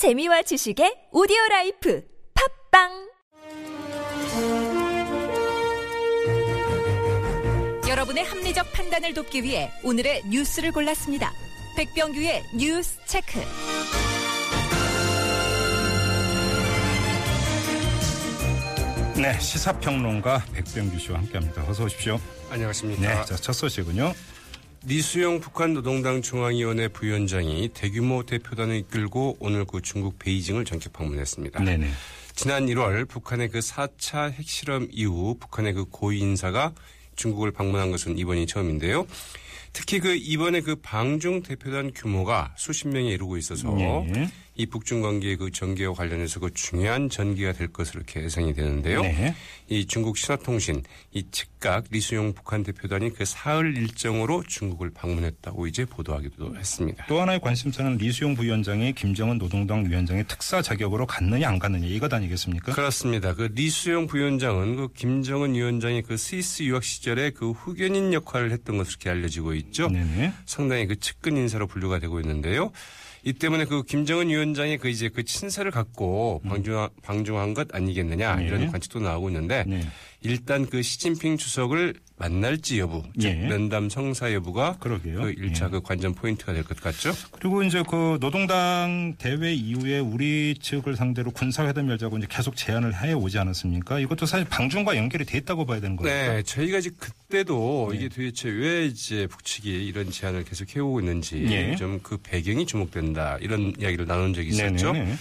재미와 지식의 오디오 라이프 팟빵 여러분의 합리적 판단을 돕기 위해 오늘의 뉴스를 골랐습니다. 백병규의 뉴스 체크. 네, 시사평론가 백병규 씨와 함께합니다. 어서 오십시오. 안녕하십니까. 네, 자, 첫 소식은요. 리수용 북한 노동당 중앙위원회 부위원장이 대규모 대표단을 이끌고 오늘 그 중국 베이징을 전격 방문했습니다. 네네. 지난 1월 북한의 그 4차 핵실험 이후 북한의 그 고위 인사가 중국을 방문한 것은 이번이 처음인데요. 특히 그 이번에 그 방중 대표단 규모가 수십 명에 이르고 있어서 네. 이 북중 관계의 그 전개와 관련해서 그 중요한 전기가 될 것으로 이렇게 예상이 되는데요. 네. 이 중국 신화통신 이 즉각 리수용 북한 대표단이 그 사흘 일정으로 중국을 방문했다고 이제 보도하기도 했습니다. 또 하나의 관심사는 리수용 부위원장이 김정은 노동당 위원장의 특사 자격으로 갔느냐 안 갔느냐 이것 아니겠습니까? 그렇습니다. 그 리수용 부위원장은 그 김정은 위원장이 그 스위스 유학 시절에 그 후견인 역할을 했던 것으로 이렇게 알려지고 있죠. 네네. 상당히 그 측근 인사로 분류가 되고 있는데요. 이 때문에 그 김정은 위원장이 그 이제 그 친서를 갖고 방중, 방중한 것 아니겠느냐 네. 이런 관측도 나오고 있는데 네. 일단 그 시진핑 주석을 만날지 여부, 즉 예. 면담 성사 여부가 그러게요. 그 1차 예. 그 관전 포인트가 될 것 같죠. 그리고 이제 그 노동당 대회 이후에 우리 측을 상대로 군사회담 열자고 이제 계속 제안을 해 오지 않았습니까? 이것도 사실 방중과 연결이 돼 있다고 봐야 되는 거죠. 네, 저희가 지금 그때도 네. 이게 도대체 왜 이제 북측이 이런 제안을 계속 해오고 있는지 예. 좀그 배경이 주목된다 이런 이야기를 나눈 적이 있었죠. 네네. 네,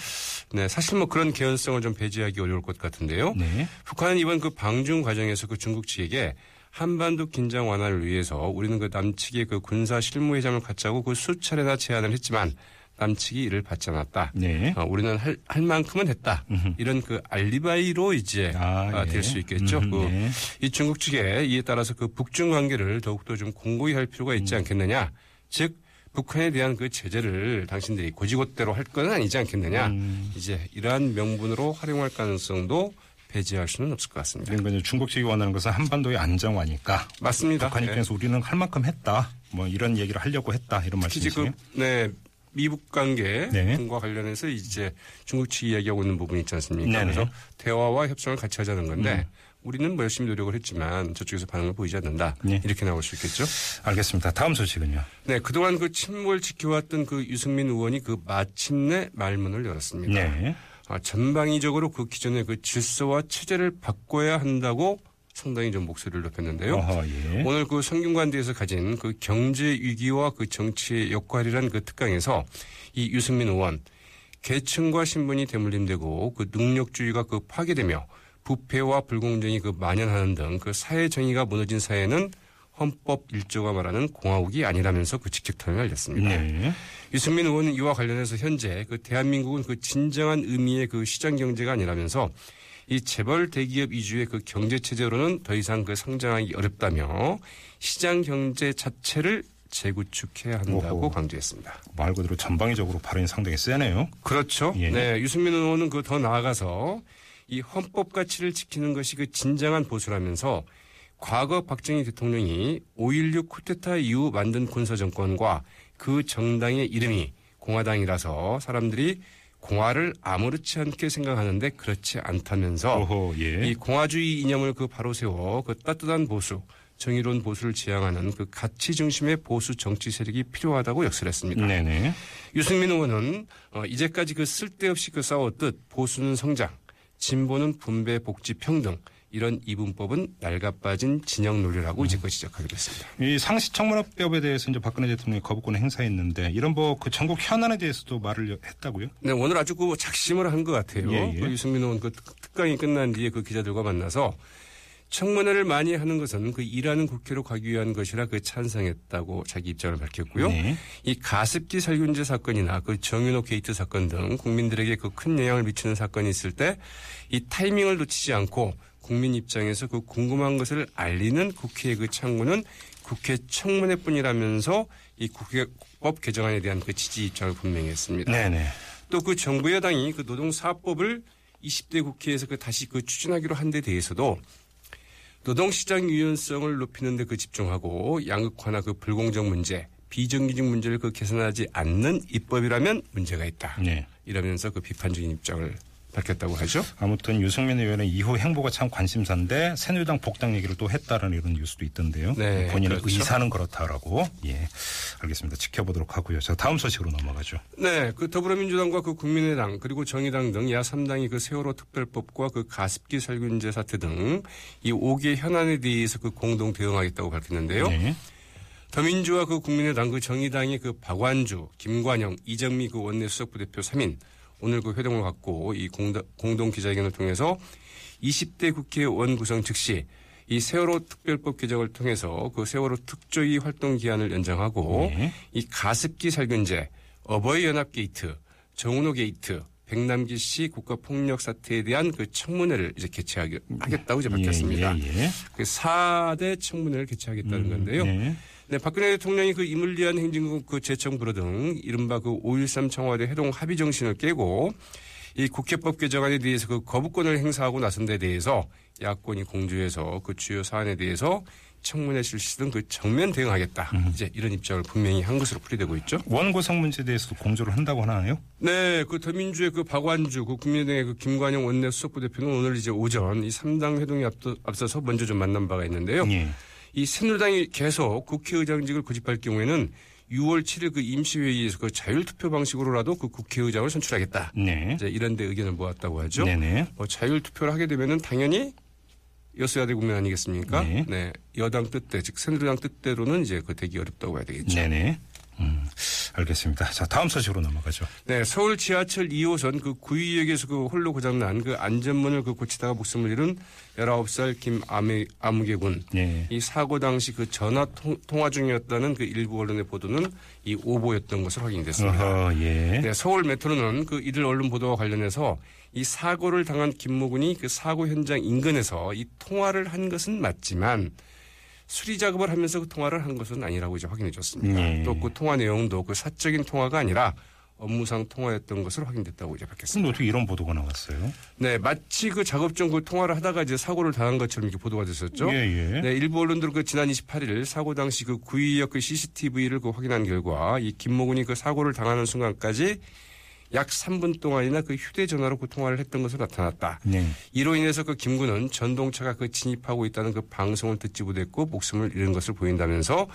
사실 뭐 그런 개연성을 좀 배제하기 어려울 것 같은데요. 네. 북한은 이번 그 방중 과정에서 그 중국 측에게 한반도 긴장 완화를 위해서 우리는 그 남측의 그 군사 실무회담을 갖자고 그 수차례나 제안을 했지만 남측이 이를 받지 않았다. 네. 어, 우리는 할, 할 만큼은 했다. 이런 그 알리바이로 이제 아, 예. 될수 있겠죠. 음, 그 네. 이 중국 측에 이에 따라서 그 북중 관계를 더욱더 좀 공고히 할 필요가 있지 음. 않겠느냐. 즉 북한에 대한 그 제재를 당신들이 고지고대로 할 건 아니지 않겠느냐. 음. 이제 이러한 명분으로 활용할 가능성도 배제할 수는 없을 것 같습니다. 그러니까 중국 측이 원하는 것은 한반도의 안정화니까 맞습니다. 북한 네. 입장에서 우리는 할 만큼 했다. 뭐 이런 얘기를 하려고 했다. 이런 말씀이시죠. 그, 네. 미북 관계 네. 등과 관련해서 이제 중국 측이 이야기하고 있는 부분이 있지 않습니까? 네네. 음. 그래서 대화와 협상을 같이 하자는 건데 우리는 뭐 열심히 노력을 했지만 저쪽에서 반응을 보이지 않는다. 네. 이렇게 나올 수 있겠죠. 알겠습니다. 다음 소식은요. 네, 그동안 그 침묵을 지켜왔던 그 유승민 의원이 그 마침내 말문을 열었습니다. 네. 아, 전방위적으로 그 기존의 그 질서와 체제를 바꿔야 한다고 상당히 좀 목소리를 높였는데요. 어허, 예. 오늘 그 성균관대에서 가진 그 경제 위기와 그 정치의 역할이란 그 특강에서 이 유승민 의원 계층과 신분이 대물림되고 그 능력주의가 그 파괴되며 부패와 불공정이 그 만연하는 등 그 사회 정의가 무너진 사회는 헌법 일조가 말하는 공화국이 아니라면서 그 직격탄을 날렸습니다. 네. 유승민 의원은 이와 관련해서 현재 그 대한민국은 그 진정한 의미의 그 시장 경제가 아니라면서 이 재벌 대기업 위주의 그 경제 체제로는 더 이상 그 성장하기 어렵다며 시장 경제 자체를 재구축해야 한다고 오호. 강조했습니다. 말 그대로 전방위적으로 발언이 상당히 세네요. 그렇죠. 예. 네, 유승민 의원은 그 더 나아가서 이 헌법 가치를 지키는 것이 그 진정한 보수라면서 과거 박정희 대통령이 5.16 쿠데타 이후 만든 군사 정권과 그 정당의 이름이 공화당이라서 사람들이 공화를 아무렇지 않게 생각하는데 그렇지 않다면서 오호, 예. 이 공화주의 이념을 그 바로 세워 그 따뜻한 보수, 정의로운 보수를 지향하는 그 가치 중심의 보수 정치 세력이 필요하다고 역설했습니다. 네네. 유승민 의원은 어, 이제까지 그 쓸데없이 그 싸웠듯 보수는 성장, 진보는 분배, 복지, 평등 이런 이분법은 낡아빠진 진영 논리라고 이제 그 지적하기로 했습니다. 이 상시청문회법에 대해서 이제 박근혜 대통령이 거부권을 행사했는데 이런 뭐 그 전국 현안에 대해서도 말을 했다고요? 네, 오늘 아주 그 작심을 한 것 같아요. 예, 예. 그 유승민 의원 그 특- 특강이 끝난 뒤에 그 기자들과 만나서 청문회를 많이 하는 것은 그 일하는 국회로 가기 위한 것이라 그 찬성했다고 자기 입장을 밝혔고요. 네. 이 가습기 살균제 사건이나 그 정운호 게이트 사건 등 국민들에게 그 큰 영향을 미치는 사건이 있을 때 이 타이밍을 놓치지 않고 국민 입장에서 그 궁금한 것을 알리는 국회의 그 창구는 국회 청문회뿐이라면서 이 국회법 개정안에 대한 그 지지 입장을 분명히 했습니다. 네네. 또 그 정부 여당이 그 노동 4법을 20대 국회에서 그 다시 그 추진하기로 한 데 대해서도 노동시장 유연성을 높이는 데 그 집중하고 양극화나 그 불공정 문제, 비정규직 문제를 그 개선하지 않는 입법이라면 문제가 있다. 네. 이러면서 그 비판적인 입장을 밝혔다고 하죠. 아무튼 유승민 의원의 이후 행보가 참 관심사인데 새누리당 복당 얘기를 또 했다는 이런 뉴스도 있던데요. 네, 본인의 그렇죠. 의사는 그렇다라고. 예. 알겠습니다. 지켜보도록 하고요. 자, 다음 소식으로 넘어가죠. 네, 그 더불어민주당과 그 국민의당 그리고 정의당 등 야 3당이 그 세월호 특별법과 그 가습기 살균제 사태 등 이 5개 현안에 대해서 그 공동 대응하겠다고 밝혔는데요. 네. 더민주와 그 국민의당 그 정의당이 그 박완주, 김관영, 이정미 그 원내 수석부 대표 3인 오늘 그 회동을 갖고 이 공동, 공동 기자회견을 통해서 20대 국회의원 구성 즉시 이 세월호 특별법 개정을 통해서 그 세월호 특조위 활동 기한을 연장하고 네. 이 가습기 살균제, 어버이 연합 게이트, 정운호 게이트, 백남기 씨 국가 폭력 사태에 대한 그 청문회를 이제 개최하겠다고 이제 밝혔습니다. 예, 예, 예. 그 4대 청문회를 개최하겠다는 건데요. 네. 네, 박근혜 대통령이 그 임을 위한 행진곡 그 제창 불허 등 이른바 그 5.13 청와대 회동 합의 정신을 깨고 이 국회법 개정안에 대해서 그 거부권을 행사하고 나선 데 대해서 야권이 공조해서 그 주요 사안에 대해서 청문회 실시 등그 정면 대응하겠다. 이제 이런 입장을 분명히 한 것으로 풀이되고 있죠. 원 구성 문제에 대해서도 공조를 한다고 하나요? 네, 그 더민주의 그 박완주, 그 국민의당의 그 김관영 원내 수석부 대표는 오늘 이제 오전 이 3당 회동에 앞서, 앞서 서 먼저 좀 만난 바가 있는데요. 예. 이 새누리당이 계속 국회의장직을 고집할 경우에는 6월 7일 그 임시회의에서 그 자율투표 방식으로라도 그 국회의장을 선출하겠다. 네. 이제 이런 데 의견을 모았다고 하죠. 네네. 뭐 자율투표를 하게 되면은 당연히 여소야대 국면 아니겠습니까? 네. 여당 뜻대, 즉 새누리당 뜻대로는 이제 그 되기 어렵다고 해야 되겠죠. 네네. 음, 알겠습니다. 자, 다음 소식으로 넘어가죠. 네, 서울 지하철 2호선 그 구의역에서 그 홀로 고장난 그 안전문을 그 고치다가 목숨을 잃은 19살 김아무개 군. 네. 이 사고 당시 그 전화 통, 통화 중이었다는 그 일부 언론의 보도는 이 오보였던 것으로 확인됐습니다. 어허, 예. 네, 서울 메트로는 그 이들 언론 보도와 관련해서 이 사고를 당한 김모 군이 그 사고 현장 인근에서 이 통화를 한 것은 맞지만 수리 작업을 하면서 그 통화를 한 것은 아니라고 이제 확인해 줬습니다. 네. 또그 통화 내용도 그 사적인 통화가 아니라 업무상 통화였던 것으로 확인됐다고 이제 밝혔습니다. 근데 어떻게 이런 보도가 나왔어요? 네, 마치 그 작업 중 그 통화를 하다가 이제 사고를 당한 것처럼 이렇게 보도가 됐었죠. 예, 예. 네, 일부 언론들은 그 지난 28일 사고 당시 그 구의역 그 CCTV를 그 확인한 결과 이 김모군이 그 사고를 당하는 순간까지 약 3분 동안이나 그 휴대전화로 그 통화를 했던 것으로 나타났다. 네. 이로 인해서 그 김군은 전동차가 그 진입하고 있다는 그 방송을 듣지 못했고 목숨을 잃은 것을 보인다면서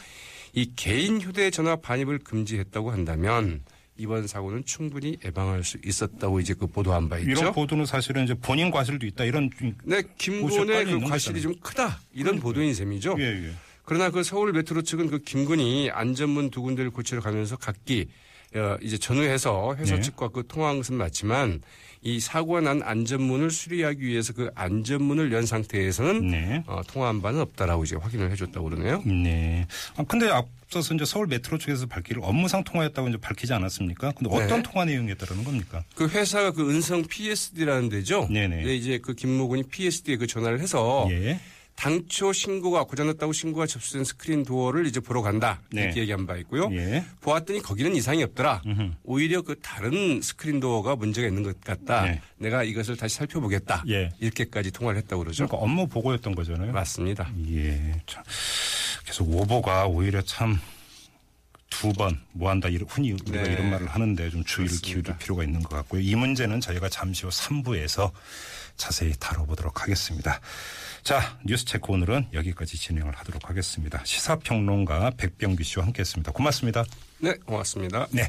이 개인 휴대전화 반입을 금지했다고 한다면 이번 사고는 충분히 예방할 수 있었다고 이제 그 보도한 바 있죠. 이런 보도는 사실은 이제 본인 과실도 있다 이런 네, 김군의 그 과실이 좀 크다. 이런 보도인 셈이죠. 예, 예. 그러나 그 서울 메트로 측은 그 김군이 안전문 두 군데를 고치러 가면서 각기 어, 이제 전후해서 회사 네. 측과 그 통화한 것은 맞지만 이 사고가 난 안전문을 수리하기 위해서 그 안전문을 연 상태에서는 네. 어, 통화한 바는 없다라고 이제 확인을 해줬다고 그러네요. 네. 아, 근데 앞서서 이제 서울 메트로 측에서 밝기를 업무상 통화였다고 이제 밝히지 않았습니까? 근데 어떤 네. 통화 내용이었다는 겁니까? 그 회사가 그 은성 PSD라는 데죠. 네네. 네, 이제 그 김모군이 PSD에 그 전화를 해서 예. 당초 신고가 고장났다고 신고가 접수된 스크린 도어를 이제 보러 간다 네. 이렇게 얘기한 바 있고요. 예. 보았더니 거기는 이상이 없더라. 음흠. 오히려 그 다른 스크린 도어가 문제가 있는 것 같다. 네. 내가 이것을 다시 살펴보겠다. 예. 이렇게까지 통화를 했다고 그러죠. 그러니까 업무 보고였던 거잖아요. 맞습니다. 예. 참. 계속 오보가 오히려 참 두 번 뭐 한다 이런 흔히 우리가 네. 이런 말을 하는데 좀 주의를 그렇습니다. 기울일 필요가 있는 것 같고요. 이 문제는 저희가 잠시 후 3부에서 자세히 다뤄보도록 하겠습니다. 자, 뉴스 체크 오늘은 여기까지 진행을 하도록 하겠습니다. 시사평론가 백병규 씨와 함께했습니다. 고맙습니다. 네, 고맙습니다. 네.